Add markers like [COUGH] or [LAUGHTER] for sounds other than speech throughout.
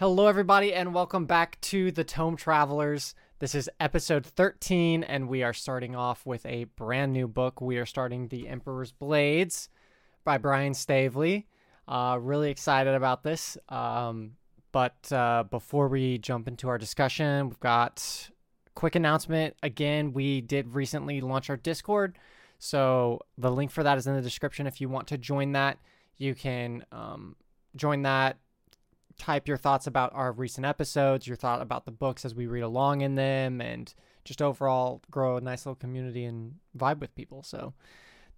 Hello, everybody, and welcome back to the Tome Travelers. This is episode 13, and we are starting off with a brand new book. We are starting The Emperor's Blades by Brian Staveley. Uh, really excited about this. Um, but uh, before we jump into our discussion, we've got quick announcement. Again, we did recently launch our Discord. So the link for that is in the description. If you want to join that, you can um, join that type your thoughts about our recent episodes, your thought about the books as we read along in them, and just overall grow a nice little community and vibe with people. So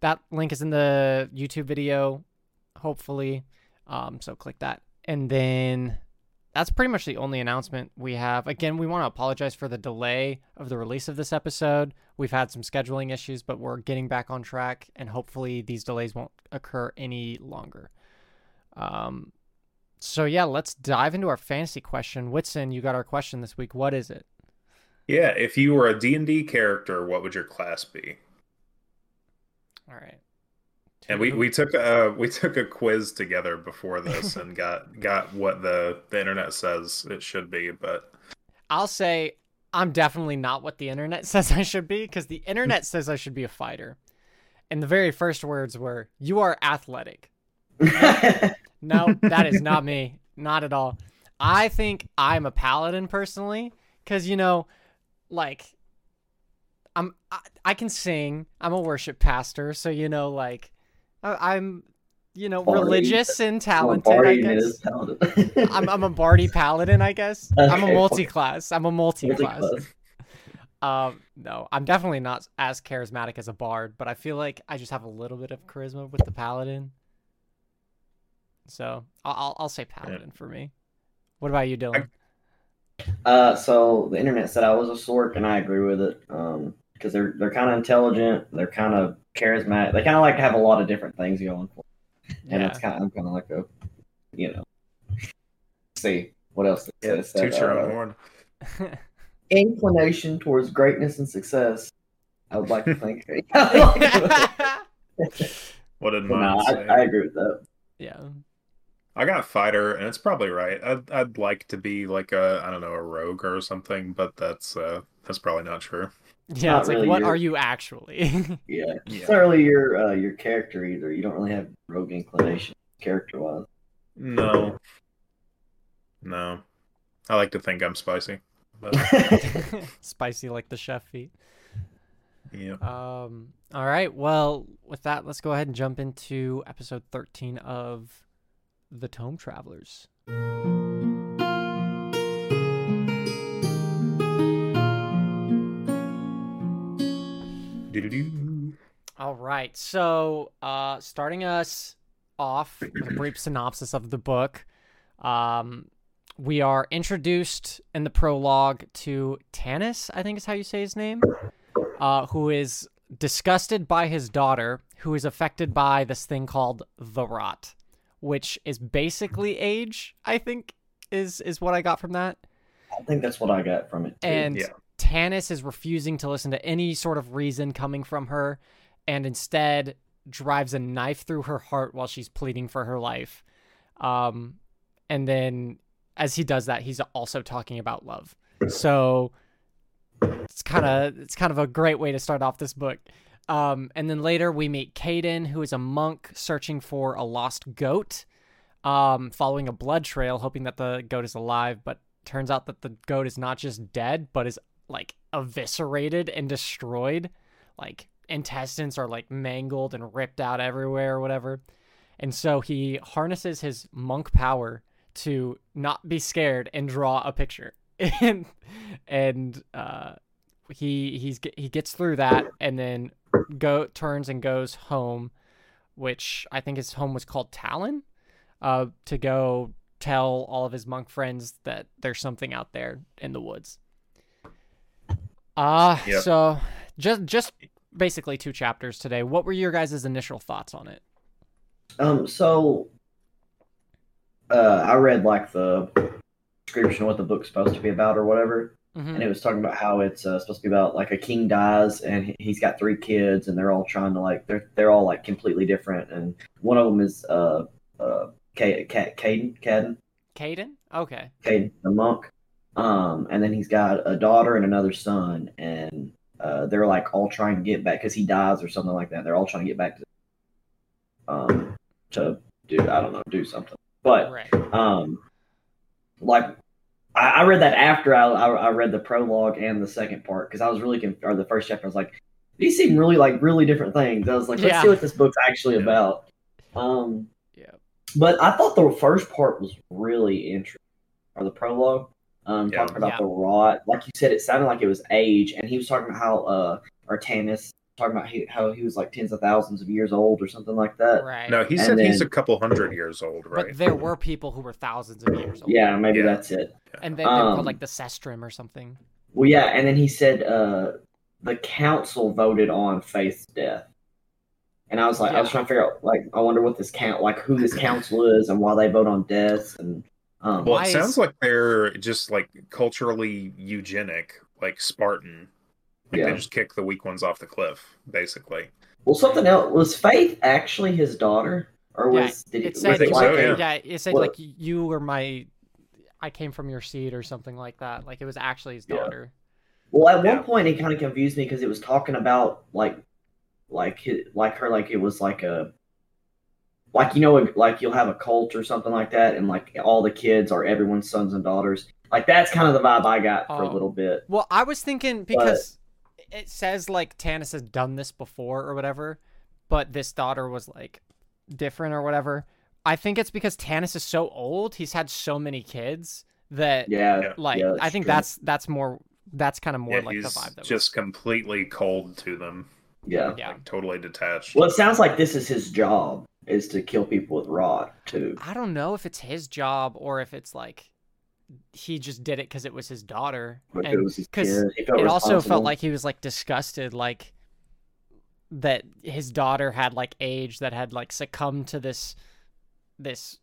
that link is in the YouTube video, hopefully. Um, so click that. And then that's pretty much the only announcement we have. Again, we want to apologize for the delay of the release of this episode. We've had some scheduling issues, but we're getting back on track, and hopefully these delays won't occur any longer. Um, so yeah, let's dive into our fantasy question. Whitson, you got our question this week. What is it? Yeah, if you were a D&D character, what would your class be? All right. And we, we took a we took a quiz together before this and [LAUGHS] got got what the the internet says it should be, but I'll say I'm definitely not what the internet [LAUGHS] says I should be because the internet [LAUGHS] says I should be a fighter. And the very first words were, "You are athletic." [LAUGHS] No, that is not [LAUGHS] me. Not at all. I think I'm a paladin personally cuz you know like I'm I, I, can sing. I'm a worship pastor, so you know like I, am you know Bardy. religious and talented, I guess. I'm I'm a bardy paladin, I guess. Okay. [LAUGHS] I'm a multi-class. I'm a multi-class. multi-class. Um, no, I'm definitely not as charismatic as a bard, but I feel like I just have a little bit of charisma with the paladin. So I'll I'll say Paladin yeah. for me. What about you, Dylan? Uh, so the internet said I was a Sork, and I agree with it. Um, because they're they're kind of intelligent, they're kind of charismatic, they kind of like to have a lot of different things going for, them. and yeah. it's kind of I'm kind of like a, you know, [LAUGHS] see what else. Yeah, it's toot your own horn. Inclination towards greatness and success. I would like to think. [LAUGHS] [LAUGHS] what did mine no, I, I agree with that. Yeah. I got fighter, and it's probably right. I'd I'd like to be like a I don't know a rogue or something, but that's uh that's probably not true. Yeah, it's, it's like what your... are you actually? yeah, [LAUGHS] yeah. it's not really your uh, your character either. You don't really have rogue inclination character wise. No, no. I like to think I'm spicy. But... [LAUGHS] [LAUGHS] spicy like the chef feet. Yeah. Um. All right. Well, with that, let's go ahead and jump into episode thirteen of the Tome Travelers. All right. So, uh, starting us off with a brief synopsis of the book, um, we are introduced in the prologue to Tanis, I think is how you say his name, uh, who is disgusted by his daughter, who is affected by this thing called the rot which is basically age. I think is is what I got from that. I think that's what I got from it. Too. And yeah. Tanis is refusing to listen to any sort of reason coming from her, and instead drives a knife through her heart while she's pleading for her life. Um, and then as he does that, he's also talking about love. [LAUGHS] So it's kind of it's kind of a great way to start off this book. Um, and then later we meet Kaden, who is a monk searching for a lost goat, um, following a blood trail, hoping that the goat is alive. But turns out that the goat is not just dead, but is like eviscerated and destroyed. Like intestines are like mangled and ripped out everywhere or whatever. And so he harnesses his monk power to not be scared and draw a picture. [LAUGHS] and and uh, he he's he gets through that and then go turns and goes home, which I think his home was called Talon, uh, to go tell all of his monk friends that there's something out there in the woods. Uh yep. so just just basically two chapters today. What were your guys' initial thoughts on it? Um so uh I read like the description of what the book's supposed to be about or whatever. Mm-hmm. And it was talking about how it's uh, supposed to be about like a king dies and he's got three kids and they're all trying to like they're they're all like completely different and one of them is uh uh Kaden Kaden Kaden? Okay. Kaden, the monk. Um, and then he's got a daughter and another son, and uh, they're like all trying to get back because he dies or something like that. They're all trying to get back to um to do I don't know do something, but Right. um like I, I read that after I, I I read the prologue and the second part because I was really conf- or the first chapter I was like these seem really like really different things. I was like let's Yeah. see what this book's actually Yeah. about. Um, Yeah. but I thought the first part was really interesting, or the prologue. Um, Yeah. talking about Yeah. the rot, like you said, it sounded like it was age, and he was talking about how uh, Artanis talking about he, how he was like tens of thousands of years old or something like that. Right. No, he And said he's a couple hundred years old, right? But there were people who were thousands of years old. Yeah, maybe Yeah. that's it. And then they were called Um, like the Csestriim or something. Well, yeah, and then he said uh, the council voted on Faith's death, and I was like, I was trying to figure out, like, I wonder what this count, like, who this council is and why they vote on deaths, and um, Well, it it is- sounds like they're just like culturally eugenic, like Spartan. Like Yeah. they just kick the weak ones off the cliff, basically. well, something else was Faith actually his daughter, or Yeah, was did It was said, think it so, like yeah. yeah, it said Well- like you were my, I came from your seed or something like that. Like it was actually his Yeah. daughter. Well, at one point it kind of confused me because it was talking about like, like hi- like her like it was like a, like you know like you'll have a cult or something like that, and like all the kids are everyone's sons and daughters. Like that's kind of the vibe I got for Oh. a little bit. Well, I was thinking because it says like Tanis has done this before or whatever, but this daughter was like different or whatever. I think it's because Tanis is so old. He's had so many kids that Yeah, Yeah. like yeah, I think true. that's that's more that's kind of more yeah, like the vibe that just completely cold to them, yeah. was, yeah. like totally detached. Well, it sounds like this is his job is to kill people with rot too. I don't know if it's his job or if it's like he just did it because it was his daughter. because it was his 'cause kid. He felt it also felt like he was like disgusted, like that his daughter had like age that had like succumbed to this this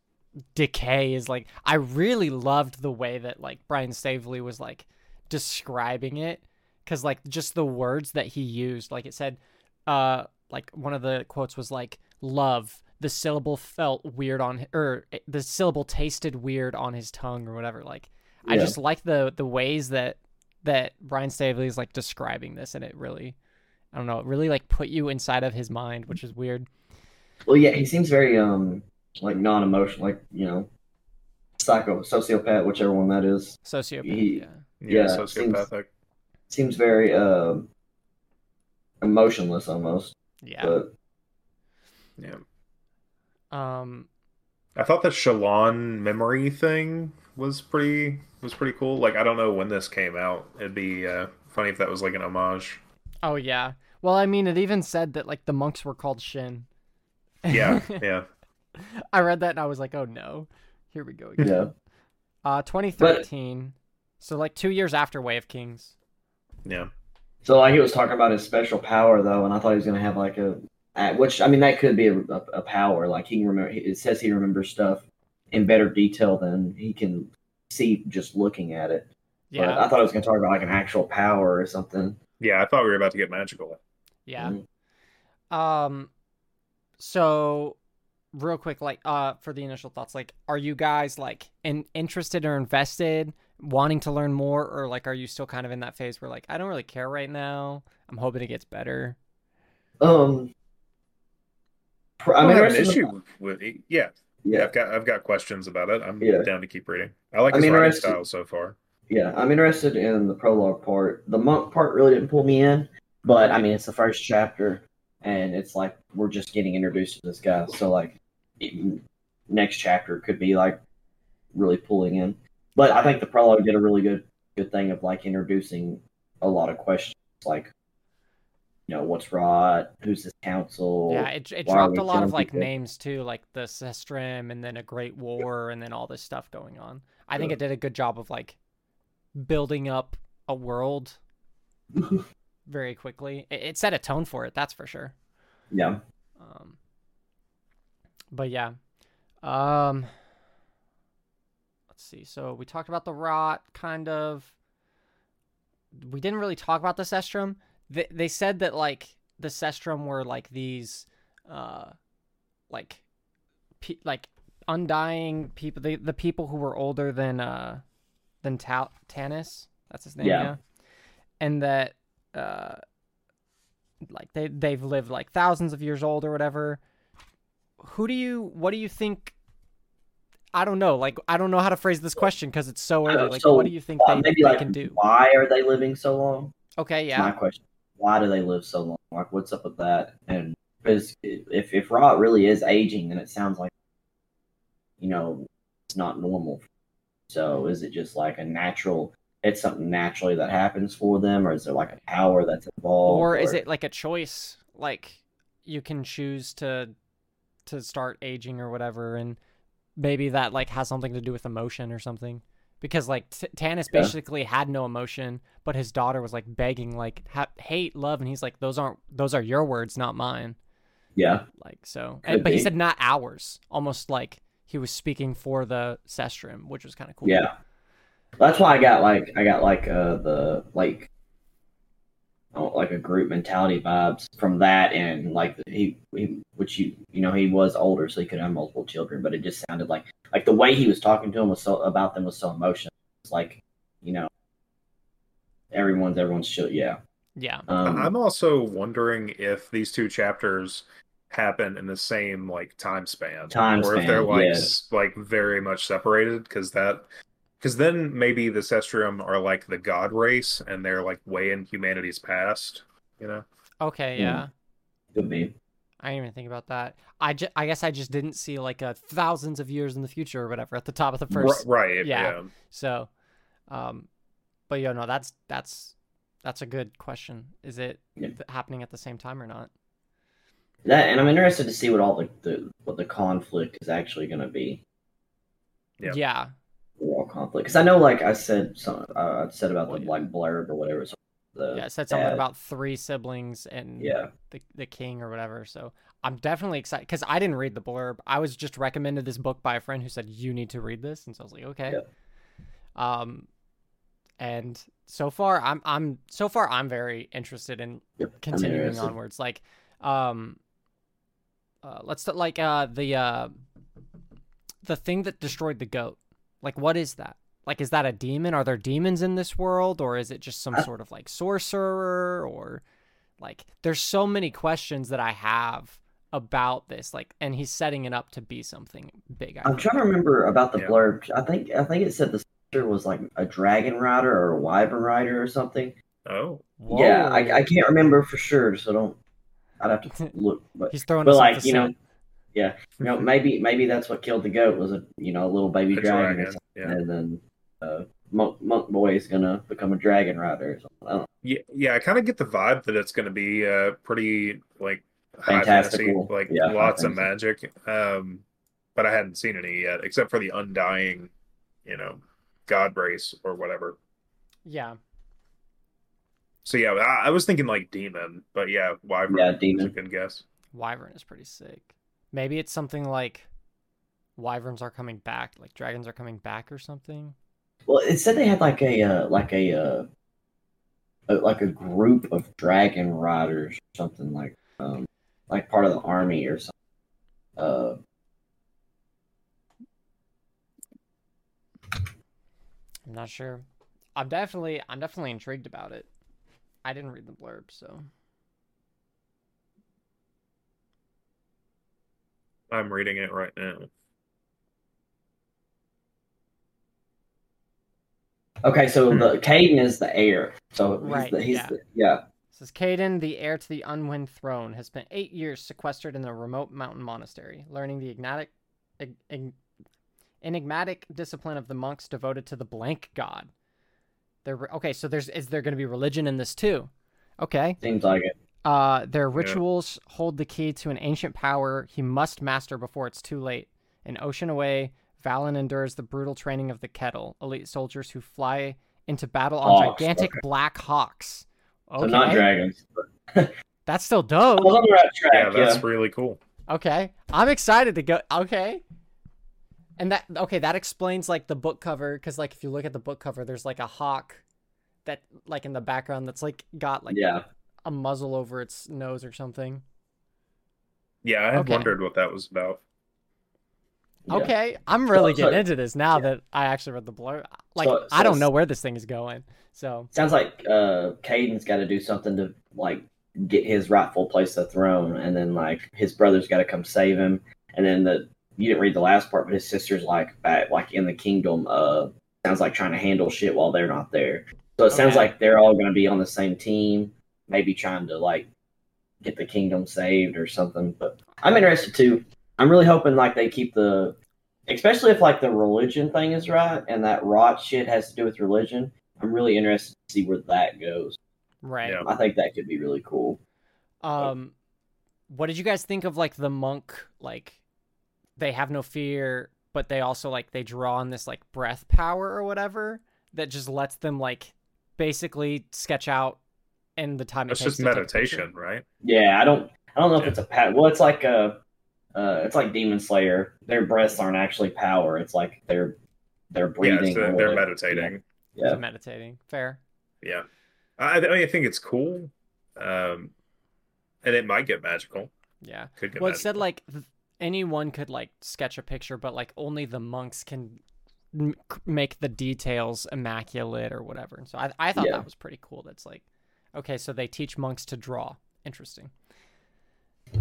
decay. Is like I really loved the way that like Brian Staveley was like describing it because like just the words that he used, like it said, uh, like one of the quotes was like love. The syllable felt weird on, or eh, the syllable tasted weird on his tongue, or whatever. Like, I just like the the ways that that Brian Staveley is like describing this, and it really, I don't know, it really like put you inside of his mind, which is weird. Well, yeah, he seems very um like non-emotional, like you know, psycho, sociopath, which,ever one that is. Sociopath. He- yeah. yeah, yeah, sociopathic. Seems very um emotionless almost. Yeah. But Yeah. Um. I thought the Shallan memory thing was pretty was pretty cool. Like I don't know when this came out. It'd be uh, funny if that was like an homage. Oh yeah. Well, I mean, it even said that like the monks were called Shin. Yeah, [LAUGHS] yeah. I read that and I was like, oh no, here we go again. yeah, Uh, 2013. So like two years after Way of Kings. Yeah. so like he was talking about his special power though, and I thought he was gonna have like a, uh, which I mean that could be a, a, a power. Like he can remember. It says he remembers stuff in better detail than he can see just looking at it. But Yeah. I thought I was gonna talk about like an actual power or something. Yeah, I thought we were about to get magical. Yeah. Mhm. Um so real quick like uh for the initial thoughts like are you guys like in, interested or invested wanting to learn more or like are you still kind of in that phase where like I don't really care right now. I'm hoping it gets better. Um, pr- I have an issue with it. Yeah, yeah. Yeah, I've got I've got questions about it. I'm Yeah. down to keep reading. I like I'm writing style so far. yeah, I'm interested in the prologue part. The monk part really didn't pull me in, but I mean it's the first chapter, and it's like we're just getting introduced to this guy. So like, it- next chapter could be like really pulling in. But I think the prologue did a really good good thing of like introducing a lot of questions, like you know what's rot, who's this council, Yeah, it, it dropped a lot of like people? names too, like the Csestriim and then a Great War and then all this stuff going on. I think it did a good job of like building up a world [LAUGHS] very quickly. It, it set a tone for it, that's for sure. yeah. Um, but yeah, um, let's see. So we talked about the rot, kind of. We didn't really talk about the Csestriim. They they said that like the Csestriim were like these, uh, like, pe- like undying people, the the people who were older than uh than Ta- Tanis. That's his name. Yeah. Yeah. And that uh like they they've lived like thousands of years old or whatever. Who do you what do you think I don't know. Like I don't know how to phrase this question because it's so early. Like so, what do you think Uh, they, maybe they like can do? why are they living so long? Okay, That's My yeah. question. Why do they live so long? Like, what's up with that? And because if if rot really is aging, then it sounds like you know it's not normal. So is it just like a natural? It's something naturally that happens for them, or is there like a power that's involved? Or is it like a choice? Like you can choose to to start aging or whatever and maybe that like has something to do with emotion or something. Because like T- Tanis Yeah. basically had no emotion, but his daughter was like begging like ha- hate, love and he's like those aren't those are your words, not mine. Yeah, Like so, and, but he said not ours, almost like he was speaking for the Csestriim, which was kind of cool. yeah. That's why I got like I got like uh the like like a group mentality vibes from that, and like he he which you you know he was older, so he could have multiple children, but it just sounded like like the way he was talking to them was so about them was so emotional. It's like you know everyone's everyone's chill. Yeah. yeah, Um, I'm also wondering if these two chapters happen in the same like time span, Time or if they're like yeah. like very much separated. Because that, because then maybe the Csestriim are like the god race, and they're like way in humanity's past. You know? okay, Hmm. yeah. could be. I didn't even think about that. I, ju- I guess I just didn't see like a thousands of years in the future or whatever at the top of the first. R- right? yeah. Yeah. So, um, but yeah, no, that's that's that's a good question. Is it Yeah. th- happening at the same time or not? That and I'm interested to see what all the, the what the conflict is actually going to be. Yeah. Yeah. Overall conflict, because I know, like I said, some uh, I said about the like blurb or whatever. So the Yeah. It said something dad- about three siblings and yeah. the the king or whatever. So I'm definitely excited because I didn't read the blurb. I was just recommended this book by a friend who said you need to read this, and so I was like, okay. Yeah. Um, and so far I'm I'm so far I'm very interested in Yep, continuing interested. onwards. Like, um, uh, let's like uh the uh the thing that destroyed the goat. Like, what is that? Like, is that a demon? Are there demons in this world, or is it just some sort of like sorcerer, or like? There's so many questions that I have about this. Like, and he's setting it up to be something big. I I'm think. trying to remember about the Yeah. blurb. I think I think it said the sister was like a dragon rider or a wyvern rider or something. Oh, Yeah, I, I can't remember for sure, so don't. I'd have to [LAUGHS] look, but He's throwing but us off like you know, scent. Yeah, you know, maybe maybe that's what killed the goat was a you know a little baby a dragon, or something, Yeah. and then uh, monk, monk boy is gonna become a dragon rider or something. I don't know. Yeah, yeah, I kind of get the vibe that it's going to be uh, pretty like high fantasy, like Yeah, lots of fantasy. magic. Um, but I hadn't seen any yet, except for the undying, you know, god race or whatever. Yeah. So yeah, I, I was thinking like demon, but yeah, wyvern Yeah, is a demon. good guess. Wyvern is pretty sick. Maybe it's something like wyverns are coming back, like dragons are coming back or something. Well, it said they had like a uh, like a, uh, a like a group of dragon riders or something like um like part of the army or something. Uh, I'm not sure. I'm definitely I'm definitely intrigued about it. I didn't read the blurb, so I'm reading it right now. okay, so Hmm. the Kaden is the heir. So he's Right, the, he's yeah. the, yeah. It says Kaden, the heir to the Unhewn throne, has spent eight years sequestered in a remote mountain monastery, learning the enigmatic, eg- eg- enigmatic discipline of the monks devoted to the blank god. There, okay, so there's is there going to be religion in this too? Okay, Seems like it. Uh, their rituals hold the key to an ancient power he must master before it's too late. An ocean away, Valyn endures the brutal training of the Kettral, elite soldiers who fly into battle on Hawks, gigantic okay. black hawks. Okay, So not dragons. But [LAUGHS] that's still dope. was on the track. Yeah, Yeah, that's really cool. Okay, I'm excited to go. Okay, and that okay that explains like the book cover because like if you look at the book cover, there's like a hawk that like in the background that's like got like yeah. A muzzle over its nose or something. Yeah, I had Okay. wondered what that was about. Yeah. Okay, I'm really So- getting so- into this now yeah. that I actually read the blur. Like, So- I don't know where this thing is going. So, Sounds like uh Kaden's got to do something to like get his rightful place of the throne, and then like his brother's got to come save him, and then the you didn't read the last part, but his sister's like back like in the kingdom. Uh, sounds like trying to handle shit while they're not there. So it sounds like they're all going to be on the same team, maybe trying to like get the kingdom saved or something. But I'm interested too. I'm really hoping like they keep the, especially if like the religion thing is right and that rot shit has to do with religion. I'm really interested to see where that goes. right. Yeah. I think that could be really cool. Um, what did you guys think of like the monk? Like, they have no fear, but they also like they draw on this like breath power or whatever that just lets them like basically sketch out in the time. That's it just to take meditation, right? Yeah, I don't, I don't know if it's a pat. Well, it's like a, uh, it's like Demon Slayer. Their breaths aren't actually power. It's like they're, they're Yeah, breathing. so or they're whatever. meditating. Yeah. Just meditating. Fair. Yeah, I, I mean, I think it's cool, um, and it might get magical. Yeah. Could get Well, it said like th- anyone could like sketch a picture, but like only the monks can m- c- make the details immaculate or whatever. And so I, I thought Yeah. that was pretty cool. That's like, okay, so they teach monks to draw. Interesting.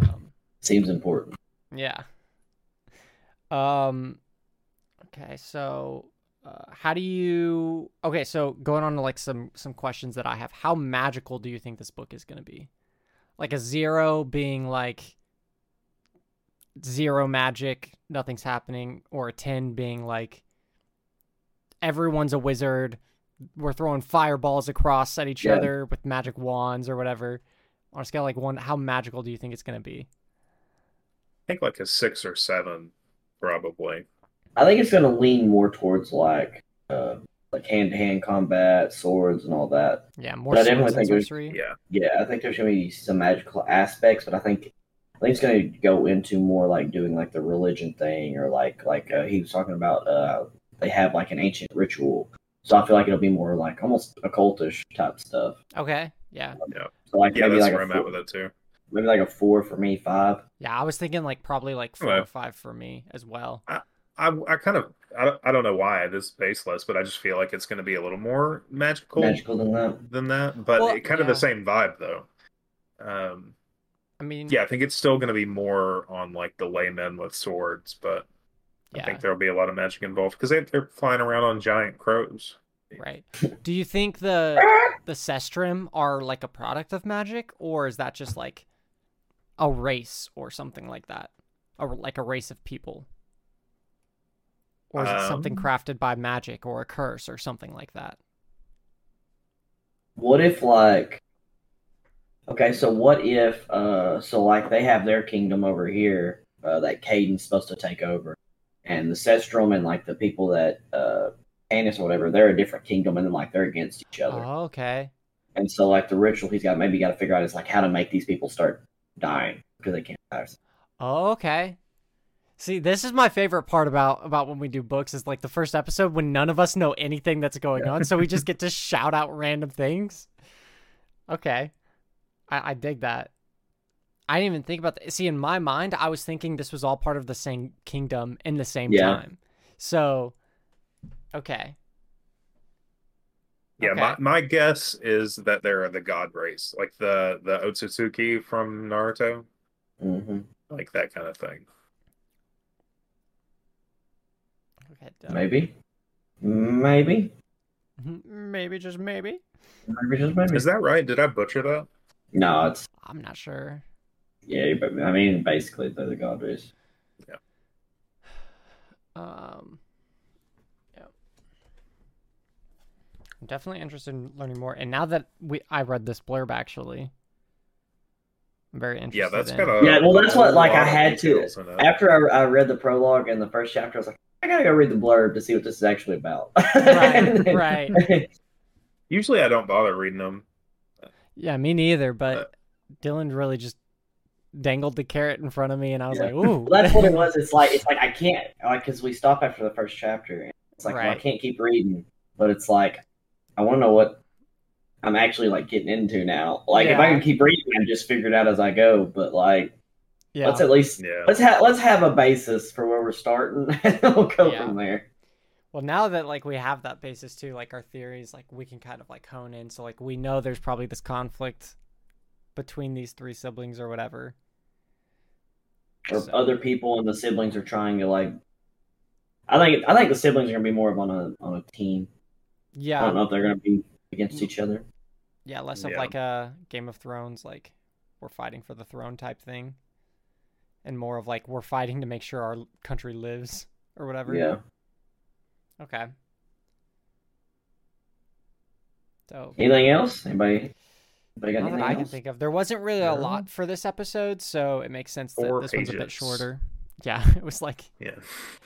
Um, Seems important. yeah. Um. Okay, so uh, how do you? Okay, so going on to like some some questions that I have. How magical do you think this book is going to be? Like a zero being like zero magic, nothing's happening, or a ten being like everyone's a wizard. We're throwing fireballs across at each Yeah. other with magic wands or whatever. On a scale of, like one, how magical do you think it's going to be? I think like a six or seven, probably. I think it's going to lean more towards like, uh, like hand to hand combat, swords, and all that. Yeah, more But I swords definitely think there's- sorcery. Yeah, Yeah, I think there's going to be some magical aspects, but I think I think it's going to go into more like doing like the religion thing, or like like uh, he was talking about. Uh, they have like an ancient ritual, so I feel like it'll be more like almost occultish type stuff. Okay, yeah, Yeah. So like yeah, maybe that's like where a I'm four, at with it too. maybe like a four for me, five. yeah. I was thinking like probably like four Okay. or five for me as well. I, I kind of I don't, I don't know why it is baseless, but I just feel like it's going to be a little more magical, Magical than that. than that. But Well, it, kind of the same vibe though. Um, I mean, yeah, I think it's still going to be more on like the laymen with swords, but I think there'll be a lot of magic involved because they, they're flying around on giant crows. right. Do you think the [LAUGHS] the Csestriim are like a product of magic, or is that just like a race or something like that, or like a race of people? Or is it something Um, crafted by magic or a curse or something like that? What if like okay, so what if uh so like they have their kingdom over here uh, that Kaden's supposed to take over, and the Csestriim and like the people that uh Canis or whatever, they're a different kingdom and then like they're against each other. Oh, okay. And so like the ritual he's got maybe got to figure out is like how to make these people start dying because they can't die. Oh, okay. See, this is my favorite part about about when we do books is like the first episode when none of us know anything that's going on, so we just [LAUGHS] get to shout out random things. Okay, I, I dig that. I didn't even think about that. See, in my mind, I was thinking this was all part of the same kingdom in the same Yeah. time. So, okay, Yeah, Okay. my, my guess is that they're the god race, like the the Otsutsuki from Naruto, hmm like that kind of thing. okay, dope. Maybe, maybe, Mhm, maybe just maybe. maybe just maybe. Is that right? Did I butcher that? No, it's I'm not sure. Yeah, but I mean basically they're the god race. Um, yeah. I'm definitely interested in learning more. And now that we, I read this blurb actually, I'm very interested. Yeah, that's in- kind of Yeah, well, that's what, like, I had to- to. After I, I read the prologue and the first chapter, I was like, I gotta go read the blurb to see what this is actually about. Right, [LAUGHS] right. Usually, I don't bother reading them. Yeah, me neither. But Uh, Dylan really just dangled the carrot in front of me, and I was Yeah. like, "Ooh." Well, that's what it was. It's like it's like I can't like because we stop after the first chapter. It's like well, I can't keep reading, but it's like I want to know what I'm actually like getting into now. Like if I can keep reading, I just figure it out as I go. But like Yeah. Let's at least Yeah. let's have let's have a basis for where we're starting, [LAUGHS] and we'll go Yeah. from there. Well, now that like we have that basis too, like our theories, like we can kind of like hone in. So like we know there's probably this conflict between these three siblings or whatever. Or So- other people and the siblings are trying to like. I think I think the siblings are gonna be more of on a on a team. Yeah, I don't know if they're gonna be against each other. yeah, less of Yeah. like a Game of Thrones, like we're fighting for the throne type thing, and more of like we're fighting to make sure our country lives or whatever. Yeah. Okay. So Anything else? Anybody? Anybody got anything I can else? think of. There wasn't really a lot for this episode, so it makes sense that Four this one's a bit pages. shorter. Yeah, [LAUGHS] it was like Yeah.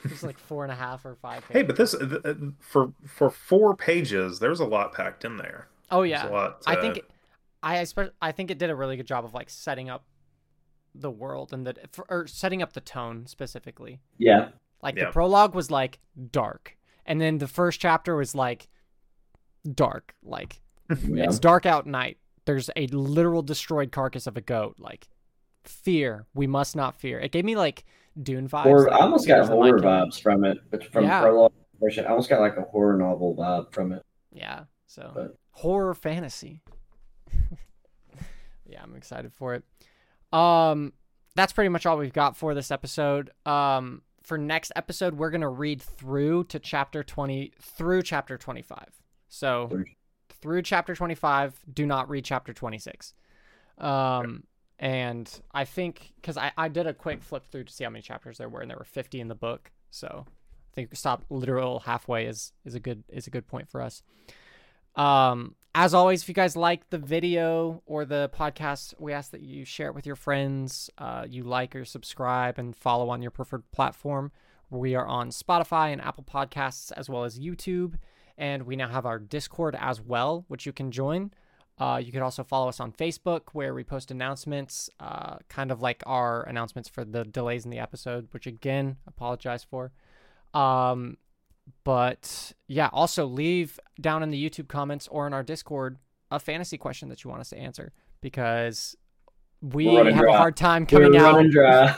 it was like four and a half or five. Hey, but this th- uh, for for four pages, there's a lot packed in there. oh There's yeah, a lot. I uh, think I espe- I think it did a really good job of like setting up the world and the for, or setting up the tone specifically. Yeah. Like Yeah. the prologue was like dark, and then the first chapter was like dark, like [LAUGHS] Yeah. it's dark out night. There's a literal destroyed carcass of a goat. Like fear, we must not fear. It gave me like Dune vibes. Or like, I almost got horror vibes from it, but from Yeah. prologue version, I almost got like a horror novel vibe from it. Yeah. So But- horror fantasy. [LAUGHS] yeah, I'm excited for it. Um, that's pretty much all we've got for this episode. Um, for next episode, we're gonna read through to chapter twenty through chapter twenty five. So Through- chapter twenty five, do not read chapter twenty six. Um, and I think because I I did a quick flip through to see how many chapters there were, and there were fifty in the book. So I think stop literal halfway is is a good is a good point for us. Um, as always, if you guys like the video or the podcast, we ask that you share it with your friends. Uh, you like or subscribe and follow on your preferred platform. We are on Spotify and Apple Podcasts as well as YouTube, and we now have our Discord as well, which you can join. Uh, you can also follow us on Facebook, where we post announcements, uh, kind of like our announcements for the delays in the episode, which again, apologize for. Um, but yeah, also leave down in the YouTube comments or in our Discord a fantasy question that you want us to answer because we have a hard time We're coming out.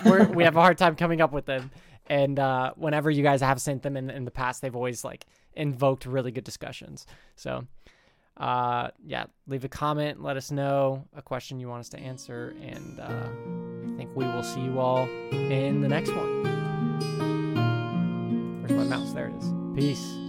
[LAUGHS] We're, we have a hard time coming up with them. And uh, whenever you guys have sent them in, in the past, they've always like invoked really good discussions. So, uh, yeah, leave a comment, let us know a question you want us to answer, and uh, I think we will see you all in the next one. Where's my mouse? There it is. Peace.